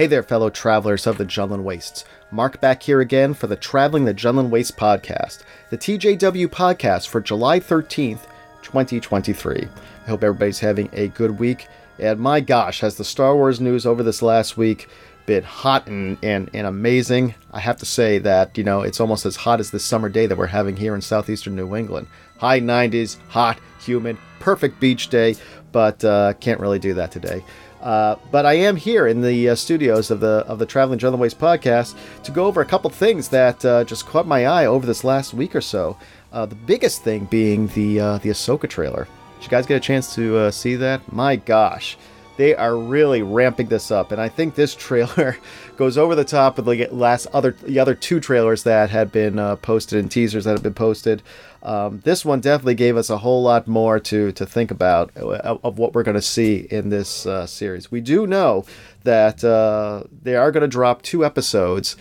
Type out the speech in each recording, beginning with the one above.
Hey there, fellow travelers of the Jundland Wastes. Mark back here again for the Traveling the Jundland Wastes podcast, the TJW podcast for July 13th, 2023. I hope everybody's having a good week. And my gosh, has the Star Wars news over this last week been hot and, and, and amazing? I have to say that, you know, it's almost as hot as this summer day that we're having here in southeastern New England. High 90s, hot, humid, perfect beach day, but uh, can't really do that today. Uh, but I am here in the uh, studios of the of the Traveling Wastes podcast to go over a couple things that uh, just caught my eye over this last week or so. Uh, the biggest thing being the uh, the Ahsoka trailer. Did you guys get a chance to see that? My gosh, they are really ramping this up, and I think this trailer goes over the top of the last other the other two trailers that had been posted and teasers that have been posted. Um, this one definitely gave us a whole lot more to to think about uh, of what we're going to see in this uh, series. We do know that uh, they are going to drop two episodes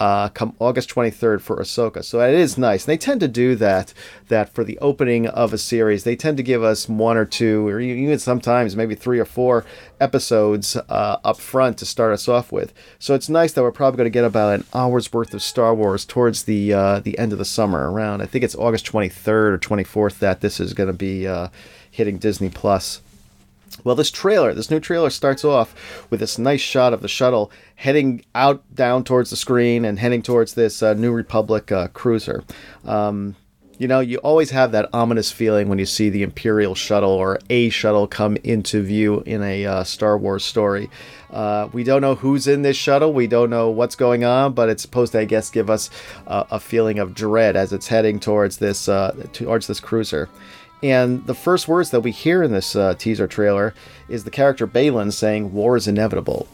uh, come August 23rd for Ahsoka. So it is nice. And they tend to do that. That for the opening of a series, they tend to give us one or two, or even sometimes maybe three or four episodes uh, up front to start us off with. So it's nice that we're probably going to get about an hour's worth of Star Wars towards the uh, the end of the summer. Around I think it's August 23rd or 24th that this is going to be uh, hitting Disney Plus. Well, this trailer, this new trailer starts off with this nice shot of the shuttle heading out down towards the screen and heading towards this uh, New Republic uh, cruiser. Um, you know, you always have that ominous feeling when you see the Imperial shuttle or a shuttle come into view in a uh, Star Wars story. Uh, we don't know who's in this shuttle. We don't know what's going on, but it's supposed to, I guess, give us a feeling of dread as it's heading towards this uh, towards this cruiser. And the first words that we hear in this uh, teaser trailer is the character Baylan saying, War is inevitable.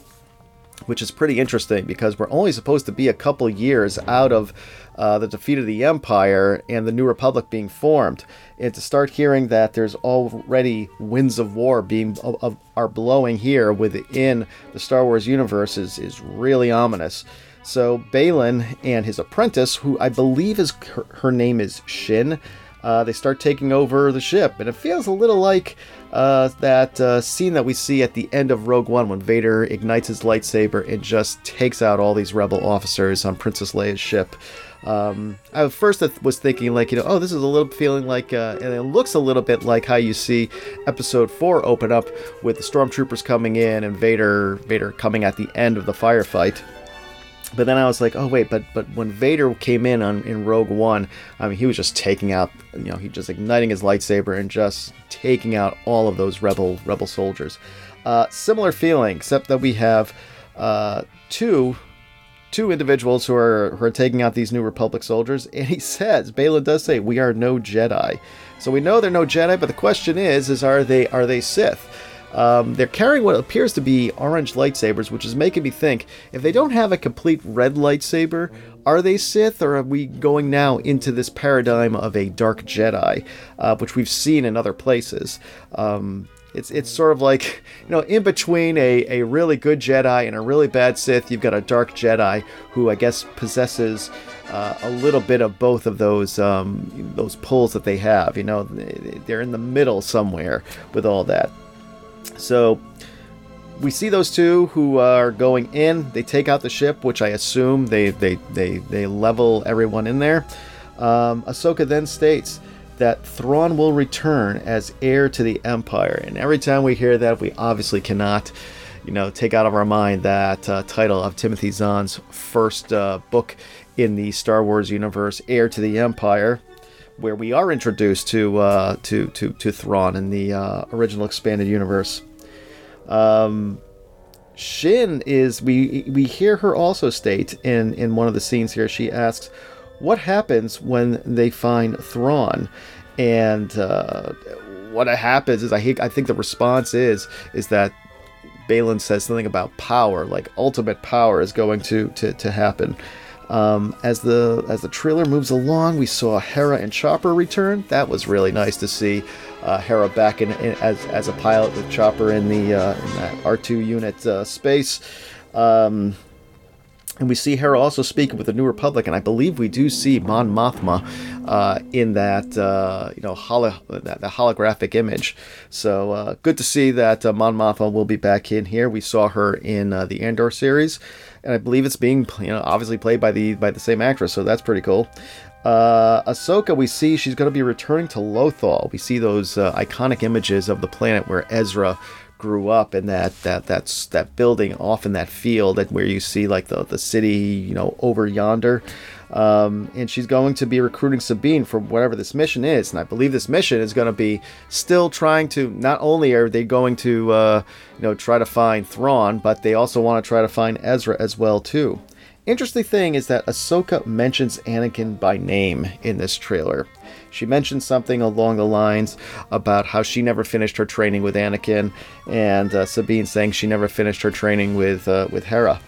Which is pretty interesting because we're only supposed to be a couple years out of uh, the defeat of the Empire and the New Republic being formed. And to start hearing that there's already winds of war being of, are blowing here within the Star Wars universe is, is really ominous. So Baylan and his apprentice, who I believe is her, her name is Shin, uh, they start taking over the ship, and it feels a little like uh, that uh, scene that we see at the end of Rogue One when Vader ignites his lightsaber and just takes out all these rebel officers on Princess Leia's ship. Um, I first was thinking like you know oh this is a little feeling like uh, and it looks a little bit like how you see Episode Four open up with the stormtroopers coming in and Vader Vader coming at the end of the firefight. But then I was like, oh wait, but but when Vader came in on in Rogue One, I mean, he was just taking out, you know, he just igniting his lightsaber and just taking out all of those rebel rebel soldiers. Uh, similar feeling, except that we have uh, two two individuals who are who are taking out these new Republic soldiers, and he says, Baylan does say, we are no Jedi. So we know they're no Jedi, but the question is, is are they are they Sith? Um, they're carrying what appears to be orange lightsabers, which is making me think if they don't have a complete red lightsaber, are they Sith or are we going now into this paradigm of a dark Jedi, uh, which we've seen in other places? Um, it's it's sort of like you know in between a, a really good Jedi and a really bad Sith, you've got a dark Jedi who I guess possesses uh, a little bit of both of those um, those pulls that they have. You know, they're in the middle somewhere with all that. So we see those two who are going in. They take out the ship, which I assume they they they, they level everyone in there. Um, Ahsoka then states that Thrawn will return as heir to the Empire, and every time we hear that, we obviously cannot, you know, take out of our mind that uh, title of Timothy Zahn's first uh, book in the Star Wars universe, Heir to the Empire where we are introduced to uh, to to to Thrawn in the uh, original expanded universe. Um, Shin is we we hear her also state in in one of the scenes here. She asks, "What happens when they find Thrawn?" And uh, what happens is I think I think the response is is that Baylan says something about power, like ultimate power is going to to to happen. Um, as the as the trailer moves along, we saw Hera and Chopper return. That was really nice to see uh, Hera back in, in, as as a pilot with Chopper in the uh, in that R2 unit uh, space. Um, And we see Hera also speaking with the New Republic, and I believe we do see Mon Mothma uh, in that uh, you know holo- that, holographic image. So uh, good to see that uh, Mon Mothma will be back in here. We saw her in uh, the Andor series, and I believe it's being you know obviously played by the by the same actress, so that's pretty cool. Uh, Ahsoka, we see she's going to be returning to Lothal. We see those uh, iconic images of the planet where Ezra grew up in that that that's that building off in that field and where you see like the the city you know over yonder. Um, and she's going to be recruiting Sabine for whatever this mission is. And I believe this mission is going to be still trying to not only are they going to uh, you know try to find Thrawn but they also want to try to find Ezra as well too. Interesting thing is that Ahsoka mentions Anakin by name in this trailer. She mentioned something along the lines about how she never finished her training with Anakin, and uh, Sabine saying she never finished her training with uh, with Hera.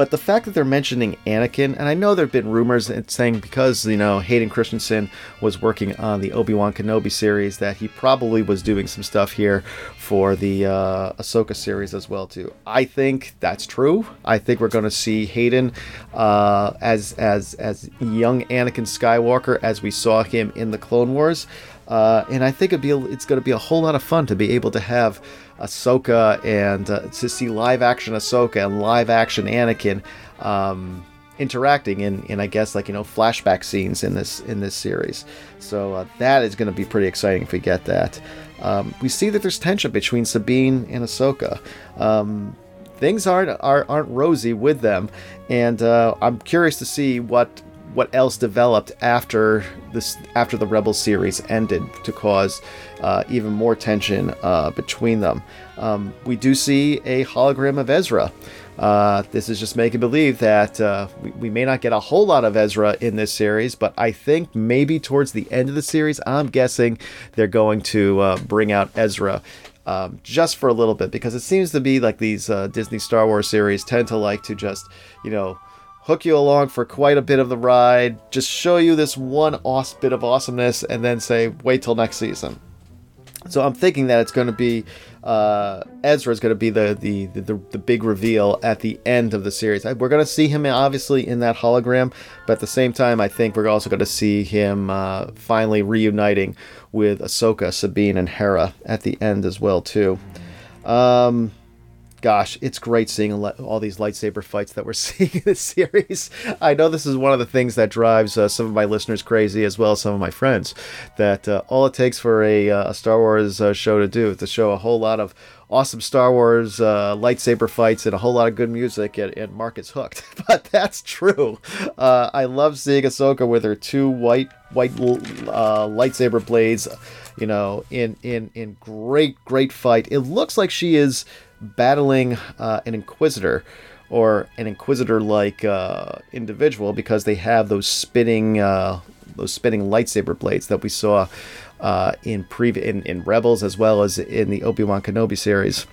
But the fact that they're mentioning Anakin, and I know there have been rumors saying because, you know, Hayden Christensen was working on the Obi Wan Kenobi series, that he probably was doing some stuff here for the uh, Ahsoka series as well, too. I think that's true. I think we're going to see Hayden uh, as, as, as young Anakin Skywalker as we saw him in the Clone Wars. Uh, and I think it'd be it's going to be a whole lot of fun to be able to have Ahsoka and uh, to see live action Ahsoka and live action Anakin um, interacting in, in I guess like you know flashback scenes in this in this series. So uh, that is going to be pretty exciting if we get that. Um, we see that there's tension between Sabine and Ahsoka. Um, things aren't are, aren't rosy with them, and uh, I'm curious to see what what else developed after this after the Rebel series ended to cause uh, even more tension uh, between them. Um, we do see a hologram of Ezra. Uh, this is just making believe that uh, we, we, may not get a whole lot of Ezra in this series, but I think maybe towards the end of the series, I'm guessing they're going to uh, bring out Ezra um, just for a little bit because it seems to be like these uh, Disney Star Wars series tend to like to just, you know, hook you along for quite a bit of the ride, just show you this one awesome bit of awesomeness, and then say, wait till next season. So I'm thinking that it's going to be uh, Ezra is going to be the, the, the the big reveal at the end of the series. We're going to see him obviously in that hologram, but at the same time, I think we're also going to see him uh, finally reuniting with Ahsoka, Sabine, and Hera at the end as well too. Um, gosh, it's great seeing all these lightsaber fights that we're seeing in this series. I know this is one of the things that drives uh, some of my listeners crazy, as well as some of my friends. That uh, all it takes for a, uh, a Star Wars uh, show to do is to show a whole lot of awesome Star Wars uh, lightsaber fights and a whole lot of good music, and, and Mark is hooked. but that's true. Uh, I love seeing Ahsoka with her two white white lightsaber blades. You know, in in in great great fight. It looks like she is battling uh, an inquisitor or an inquisitor-like uh, individual because they have those spinning uh, those spinning lightsaber blades that we saw uh, in in, in Rebels as well as in the Obi Wan Kenobi series.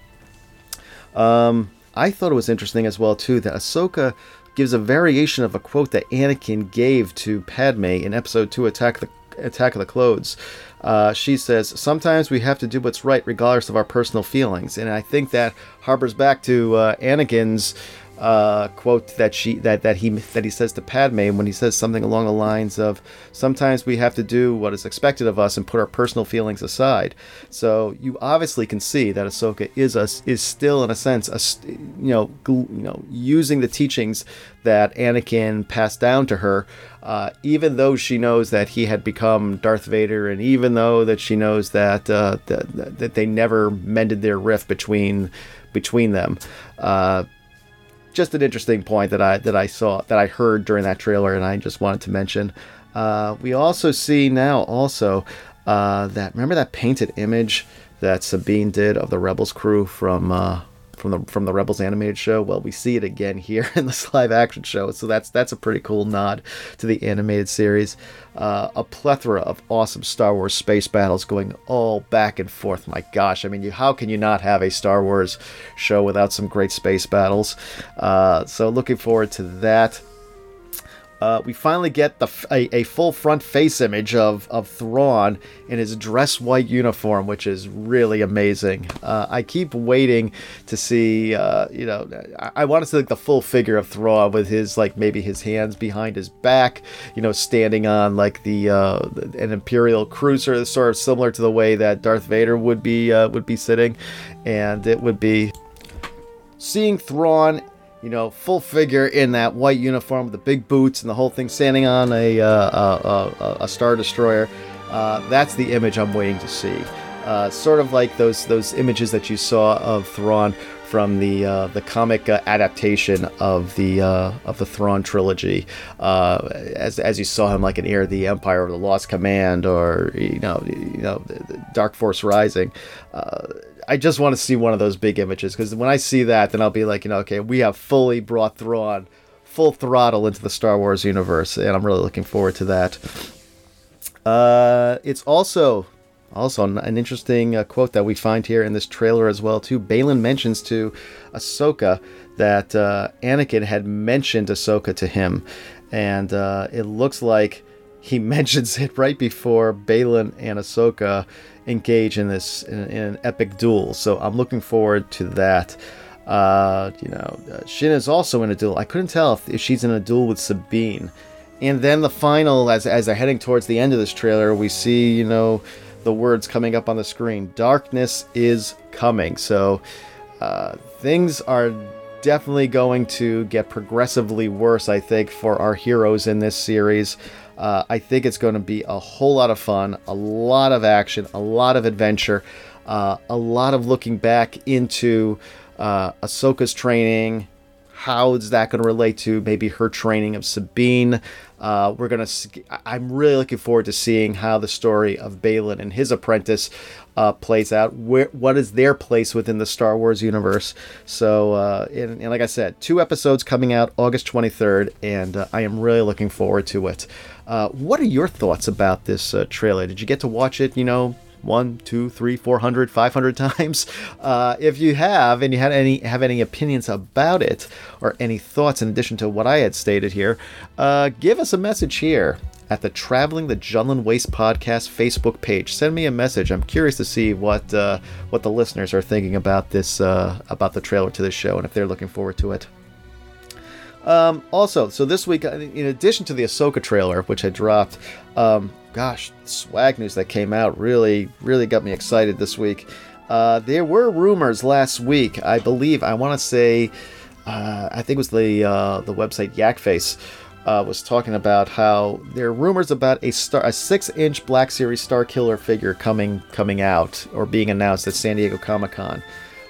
Um, I thought it was interesting as well too that Ahsoka gives a variation of a quote that Anakin gave to Padme in Episode Two, Attack the Attack of the Clones. Uh, she says, Sometimes we have to do what's right regardless of our personal feelings. And I think that harbors back to uh, Anakin's uh, quote that she that that he that he says to Padme when he says something along the lines of sometimes we have to do what is expected of us and put our personal feelings aside. So you obviously can see that Ahsoka is a, is still in a sense a, you know you know using the teachings that Anakin passed down to her. Uh, even though she knows that he had become Darth Vader, and even though that she knows that uh, that, that they never mended their rift between between them, uh, just an interesting point that I that I saw that I heard during that trailer, and I just wanted to mention. Uh, we also see now also uh, that remember that painted image that Sabine did of the Rebels crew from uh, from the from the Rebels animated show. Well, we see it again here in this live action show, so that's that's a pretty cool nod to the animated series. Uh, a plethora of awesome Star Wars space battles going all back and forth. My gosh, I mean, you, how can you not have a Star Wars show without some great space battles? Uh, so looking forward to that. Uh, we finally get the a, a, full front face image of of Thrawn in his dress white uniform, which is really amazing. Uh, I keep waiting to see, uh, you know, I, I want to see like the full figure of Thrawn with his like maybe his hands behind his back, you know, standing on like the uh, an Imperial cruiser, sort of similar to the way that Darth Vader would be uh, would be sitting, and it would be seeing Thrawn you know, full figure in that white uniform with the big boots and the whole thing, standing on a uh, a, a, star destroyer. Uh, that's the image I'm waiting to see. Uh, sort of like those those images that you saw of Thrawn from the uh, the comic uh, adaptation of the uh, of the Thrawn trilogy, as as you saw him like in Heir of the Empire or the Lost Command or you know you know Dark Force Rising I just want to see one of those big images because when I see that, then I'll be like, you know, okay, we have fully brought Thrawn full throttle into the Star Wars universe, and I'm really looking forward to that. Uh, it's also also an interesting uh, quote that we find here in this trailer as well too. Baylan mentions to Ahsoka that uh, Anakin had mentioned Ahsoka to him, and uh, it looks like he mentions it right before Baylan and Ahsoka engage in this in, in an epic duel. So I'm looking forward to that. Uh, you know, uh, Shin is also in a duel. I couldn't tell if, if she's in a duel with Sabine. And then the final, as as they're heading towards the end of this trailer, we see you know the words coming up on the screen. Darkness is coming. So uh, things are definitely going to get progressively worse, I think, for our heroes in this series. Uh, I think it's going to be a whole lot of fun, a lot of action, a lot of adventure, uh, a lot of looking back into uh, Ahsoka's training. How is that going to relate to maybe her training of Sabine? Uh, we're gonna. I'm really looking forward to seeing how the story of Baylan and his apprentice uh, plays out. Where what is their place within the Star Wars universe? So, uh, and, and, like I said, two episodes coming out August 23rd, and uh, I am really looking forward to it. Uh, what are your thoughts about this uh, trailer? Did you get to watch it? You know, one, two, three, four hundred, five hundred times. Uh, if you have, and you had any have any opinions about it or any thoughts in addition to what I had stated here, uh, give us a message here at the Traveling the Jundland Waste podcast Facebook page. Send me a message. I'm curious to see what uh, what the listeners are thinking about this uh, about the trailer to this show and if they're looking forward to it. Um, also, so this week, uh, in addition to the Ahsoka trailer, which had dropped, um, gosh, swag news that came out really, really got me excited this week. Uh, there were rumors last week, I believe, I want to say, uh, I think it was the uh, the website Yakface uh, was talking about how there are rumors about a star, a six-inch Black Series Star Killer figure coming coming out or being announced at San Diego Comic Con.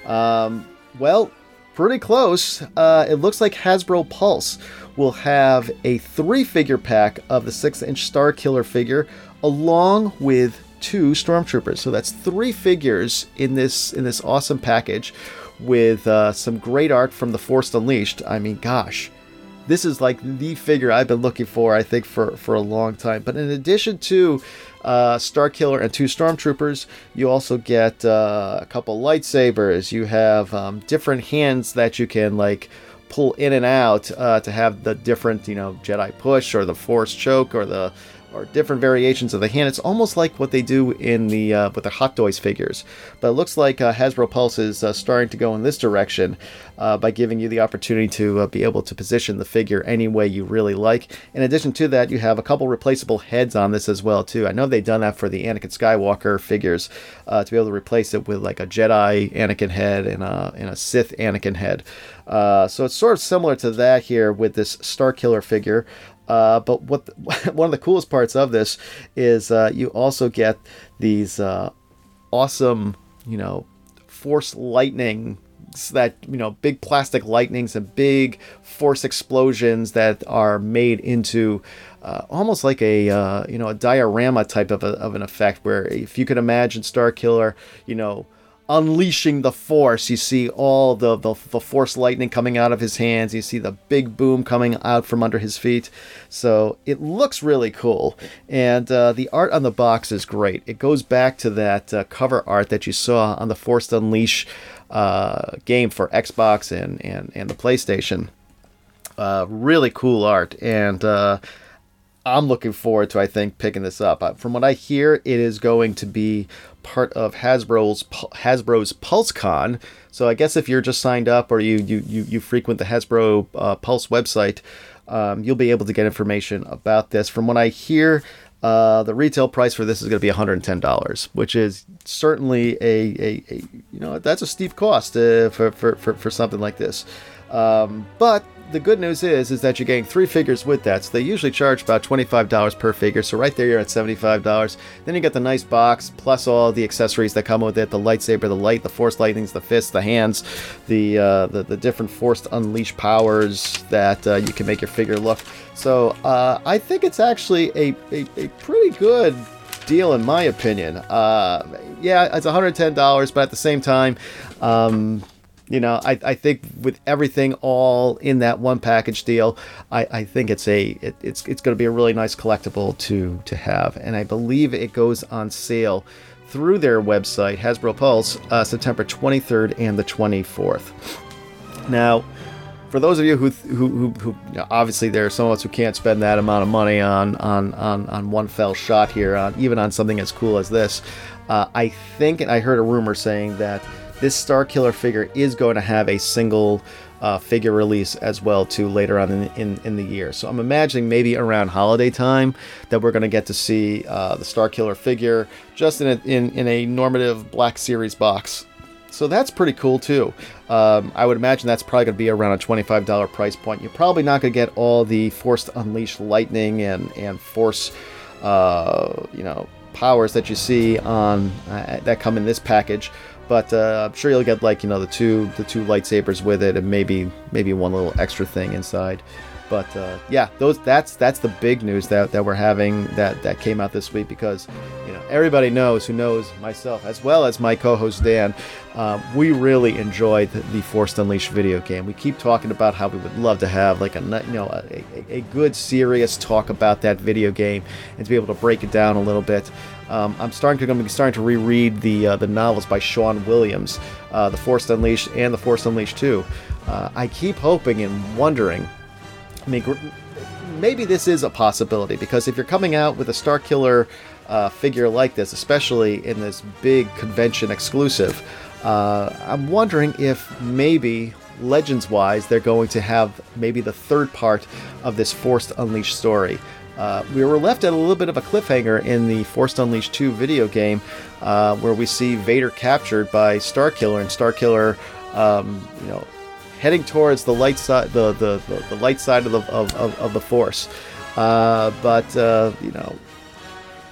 Um, well, pretty close. Uh, it looks like Hasbro Pulse will have a three figure pack of the six inch Star Killer figure along with two stormtroopers. So that's three figures in this in this awesome package with uh, some great art from the Force Unleashed. I mean, gosh, this is like the figure I've been looking for, I think, for, for a long time. But in addition to uh, Star Killer and two Stormtroopers, you also get uh, a couple lightsabers. You have um, different hands that you can like pull in and out uh, to have the different, you know, Jedi push or the Force choke or the or different variations of the hand. It's almost like what they do in the uh, with the Hot Toys figures. But it looks like uh, Hasbro Pulse is uh, starting to go in this direction uh, by giving you the opportunity to uh, be able to position the figure any way you really like. In addition to that, you have a couple replaceable heads on this as well too. I know they've done that for the Anakin Skywalker figures uh, to be able to replace it with like a Jedi Anakin head and a and a Sith Anakin head. so it's sort of similar to that here with this Star Killer figure. Uh, but what the, one of the coolest parts of this is uh, you also get these uh, awesome, you know, force lightning that you know big plastic lightnings and big force explosions that are made into uh, almost like a uh, you know a diorama type of, a, of an effect where if you could imagine Star Killer you know unleashing the force. You see all the, the, the force lightning coming out of his hands. You see the big boom coming out from under his feet. So it looks really cool. And uh, the art on the box is great. It goes back to that uh, cover art that you saw on the Force Unleash uh, game for Xbox and, and, and the PlayStation. Uh, really cool art, and uh, I'm looking forward to I think picking this up. Uh, from what I hear, it is going to be part of Hasbro's Hasbro's PulseCon. So I guess if you're just signed up or you you you, you frequent the Hasbro uh, Pulse website, um, you'll be able to get information about this. From what I hear, uh, the retail price for this is going to be $110, which is certainly a, a, a you know that's a steep cost uh, for, for, for, for something like this. Um, but the good news is is that you're getting three figures with that. So they usually charge about $25 per figure. So right there you're at $75. Then you get the nice box plus all the accessories that come with it: the lightsaber, the light, the force lightnings, the fists, the hands, the uh, the, the different forced unleash powers that uh, you can make your figure look. So uh, I think it's actually a, a, a pretty good deal in my opinion. Uh, yeah, it's $110, but at the same time. Um, you know, I, I think with everything all in that one package deal, I, I think it's a it, it's it's going to be a really nice collectible to to have, and I believe it goes on sale through their website Hasbro Pulse uh, September 23rd and the 24th. Now, for those of you who who, who, who you know, obviously there are some of us who can't spend that amount of money on on on, on one fell shot here, on even on something as cool as this, uh, I think, and I heard a rumor saying that this Star Killer figure is going to have a single uh, figure release as well too later on in, in, in, the year. So I'm imagining maybe around holiday time that we're going to get to see uh, the Star Killer figure just in a, in, in a normative Black Series box. So that's pretty cool too. Um, I would imagine that's probably going to be around a $25 price point. You're probably not going to get all the Force Unleashed lightning and, and Force, uh, you know, powers that you see on uh, that come in this package but uh, I'm sure you'll get like you know the two the two lightsabers with it, and maybe maybe one little extra thing inside. But uh, yeah, those that's that's the big news that, that we're having that that came out this week because you know everybody knows who knows myself as well as my co-host Dan. Uh, we really enjoyed the, the Force Unleashed video game. We keep talking about how we would love to have like a you know a, a, a good serious talk about that video game and to be able to break it down a little bit. Um, I'm starting to to be starting to reread the uh, the novels by Sean Williams, uh, The Force Unleashed and The Force Unleashed 2. Uh, I keep hoping and wondering. I mean, maybe this is a possibility because if you're coming out with a Star Killer uh, figure like this, especially in this big convention exclusive, uh, I'm wondering if maybe legends wise they're going to have maybe the third part of this Force Unleashed story. Uh, we were left at a little bit of a cliffhanger in the Force Unleashed 2 video game, uh, where we see Vader captured by Starkiller, and Starkiller, um, you know, heading towards the light side, the, the, the, the light side of the of, of, of the Force. Uh, but uh, you know,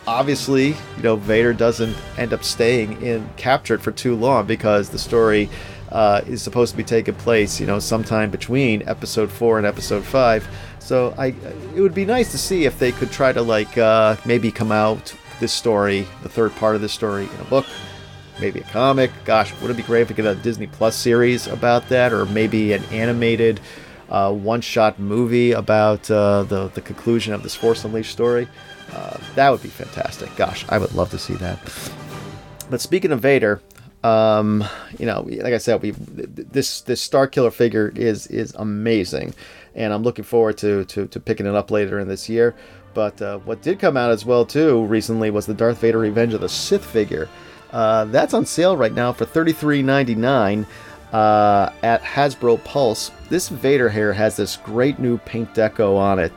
obviously, you know, Vader doesn't end up staying in captured for too long because the story. Uh, is supposed to be taking place, you know, sometime between episode four and episode five. So I, it would be nice to see if they could try to like uh, maybe come out this story, the third part of this story, in a book, maybe a comic. Gosh, would it be great if we get a Disney Plus series about that, or maybe an animated uh, one-shot movie about uh, the the conclusion of this Force Unleashed story? Uh, that would be fantastic. Gosh, I would love to see that. But speaking of Vader, um, you know, like I said, we this this Star Killer figure is is amazing and I'm looking forward to, to, to picking it up later in this year. But uh, what did come out as well too recently was the Darth Vader Revenge of the Sith figure. Uh, that's on sale right now for $33.99 uh, at Hasbro Pulse. This Vader hair has this great new paint deco on it.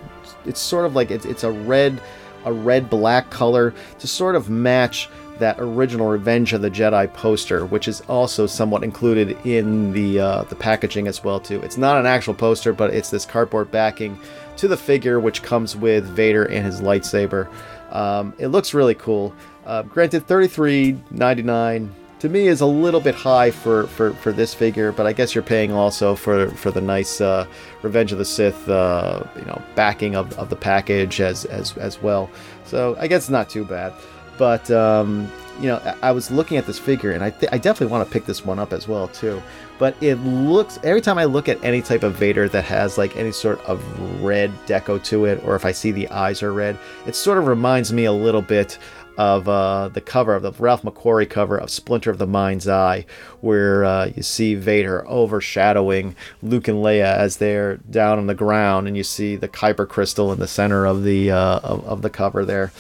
It's sort of like it's, it's a red, a red black color to sort of match that original Revenge of the Jedi poster, which is also somewhat included in the uh, the packaging as well too. It's not an actual poster, but it's this cardboard backing to the figure, which comes with Vader and his lightsaber. Um, it looks really cool. Uh, granted, thirty-three ninety-nine to me is a little bit high for, for, for this figure, but I guess you're paying also for, for the nice uh, Revenge of the Sith, uh, you know, backing of, of the package as, as as well. So I guess not too bad. But um, you know, I, was looking at this figure, and I, th- I definitely want to pick this one up as well too. But it looks every time I look at any type of Vader that has like any sort of red deco to it, or if I see the eyes are red, it sort of reminds me a little bit of uh, the cover of the Ralph McQuarrie cover of Splinter of the Mind's Eye, where uh, you see Vader overshadowing Luke and Leia as they're down on the ground, and you see the Kyber crystal in the center of the uh, of, of the cover there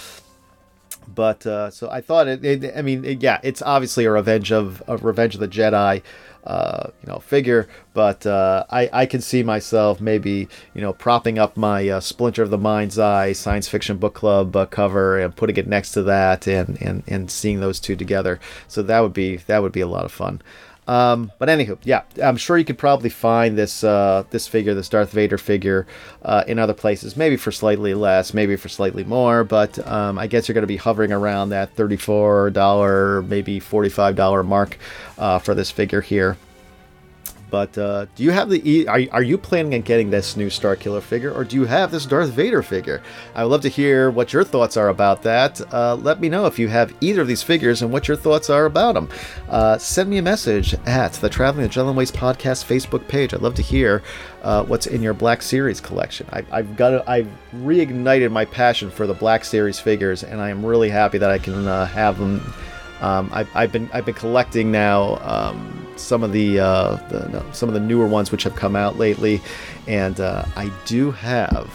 but uh, so I thought it, it I mean, it, yeah, it's obviously a revenge of, of Revenge of the Jedi, uh, you know, figure. But uh, I I can see myself maybe you know propping up my uh, Splinter of the Mind's Eye science fiction book club uh, cover and putting it next to that and, and and seeing those two together. So that would be that would be a lot of fun. Um, but anywho, yeah, I'm sure you could probably find this uh, this figure, this Darth Vader figure, uh, in other places, maybe for slightly less, maybe for slightly more. But um, I guess you're going to be hovering around that $34, maybe $45 mark uh, for this figure here. But uh, do you have the? Are, are you planning on getting this new Star Killer figure, or do you have this Darth Vader figure? I would love to hear what your thoughts are about that. Uh, let me know if you have either of these figures and what your thoughts are about them. Uh, send me a message at the Traveling the Jundland Waste podcast Facebook page. I'd love to hear uh, what's in your Black Series collection. I, have got I've reignited my passion for the Black Series figures, and I am really happy that I can uh, have them. Um, I've, I've been I've been collecting now. Um, some of the, uh, the no, some of the newer ones which have come out lately, and uh, I do have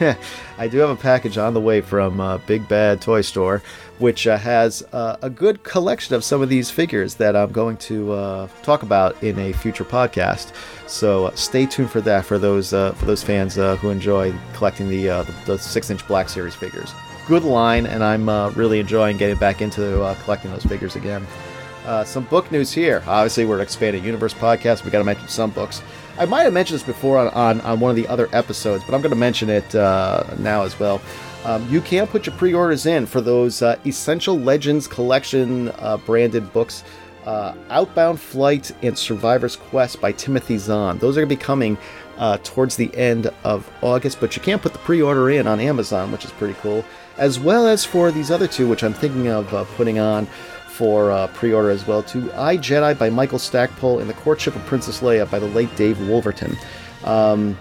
I do have a package on the way from uh, Big Bad Toy Store, which uh, has uh, a good collection of some of these figures that I'm going to uh, talk about in a future podcast. So stay tuned for that for those for those fans who enjoy collecting the, the, the six inch Black Series figures. Good line, and I'm really enjoying getting back into collecting those figures again. Uh, some book news here. Obviously, we're an expanded universe podcast. We got to mention some books. I might have mentioned this before on, on, on one of the other episodes, but I'm going to mention it uh, now as well. Um, you can put your pre orders in for those uh, Essential Legends Collection uh, branded books. Uh, Outbound Flight and Survivor's Quest by Timothy Zahn. Those are going to be coming uh, towards the end of August, but you can put the pre order in on Amazon, which is pretty cool, as well as for these other two, which I'm thinking of putting on for uh, pre-order as well to I Jedi by Michael Stackpole and The Courtship of Princess Leia by the late Dave Wolverton. Um,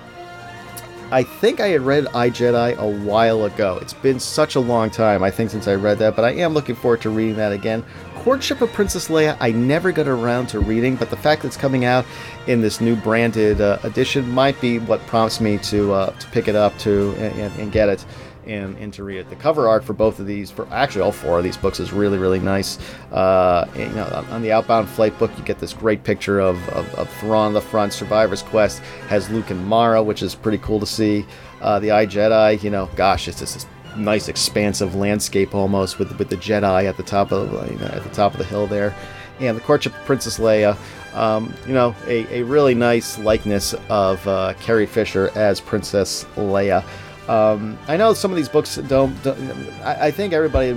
I think I had read I Jedi a while ago. It's been such a long time, I think, since I read that, but I am looking forward to reading that again. Courtship of Princess Leia, I never got around to reading, but the fact that it's coming out in this new branded uh, edition might be what prompts me to uh, to pick it up to and, and get it and, and to read it. The cover art for both of these, for actually all four of these books, is really really nice. Uh, and, you know, on the Outbound Flight book, you get this great picture of, of, of Thrawn on the front. Survivor's Quest has Luke and Mara, which is pretty cool to see. Uh, the I Jedi, you know, gosh, it's just this nice expansive landscape almost with with the Jedi at the top of you know, at the top of the hill there, and the courtship of Princess Leia. Um, you know, a, a really nice likeness of uh, Carrie Fisher as Princess Leia. Um, I know some of these books don't. don't I, I, think everybody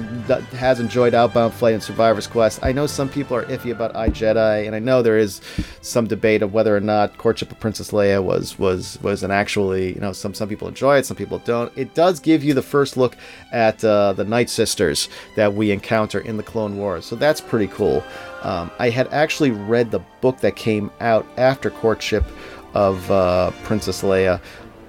has enjoyed Outbound Flight and Survivor's Quest. I know some people are iffy about I Jedi, and I know there is some debate of whether or not Courtship of Princess Leia was was was an actually. You know, some some people enjoy it, some people don't. It does give you the first look at uh, the Night Sisters that we encounter in the Clone Wars, so that's pretty cool. Um, I had actually read the book that came out after Courtship of uh, Princess Leia,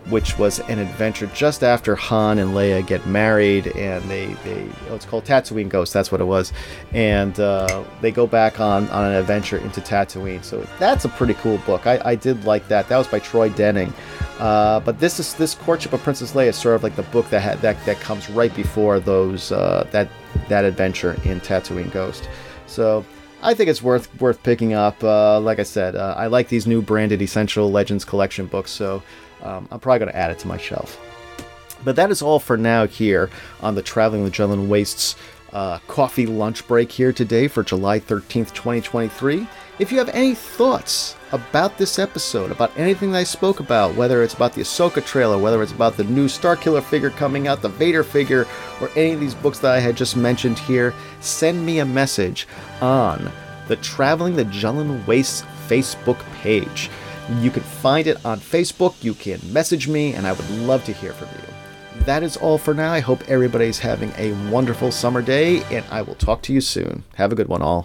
which was an adventure just after Han and Leia get married, and they they oh, it's called Tatooine Ghost. That's what it was, and uh, they go back on on an adventure into Tatooine. So that's a pretty cool book. I, I did like that. That was by Troy Denning. Uh, but this is this courtship of Princess Leia is sort of like the book that ha- that that comes right before those uh, that that adventure in Tatooine Ghost. So I think it's worth worth picking up. Uh, like I said, uh, I like these new branded Essential Legends collection books, so um, I'm probably going to add it to my shelf. But that is all for now here on the Traveling with Jundland Wastes uh, coffee lunch break here today for July 13th, 2023. If you have any thoughts about this episode, about anything that I spoke about, whether it's about the Ahsoka trailer, whether it's about the new Starkiller figure coming out, the Vader figure, or any of these books that I had just mentioned here, send me a message on the Traveling the Jundland Wastes Facebook page. You can find it on Facebook, you can message me, and I would love to hear from you. That is all for now. I hope everybody's having a wonderful summer day, and I will talk to you soon. Have a good one, all.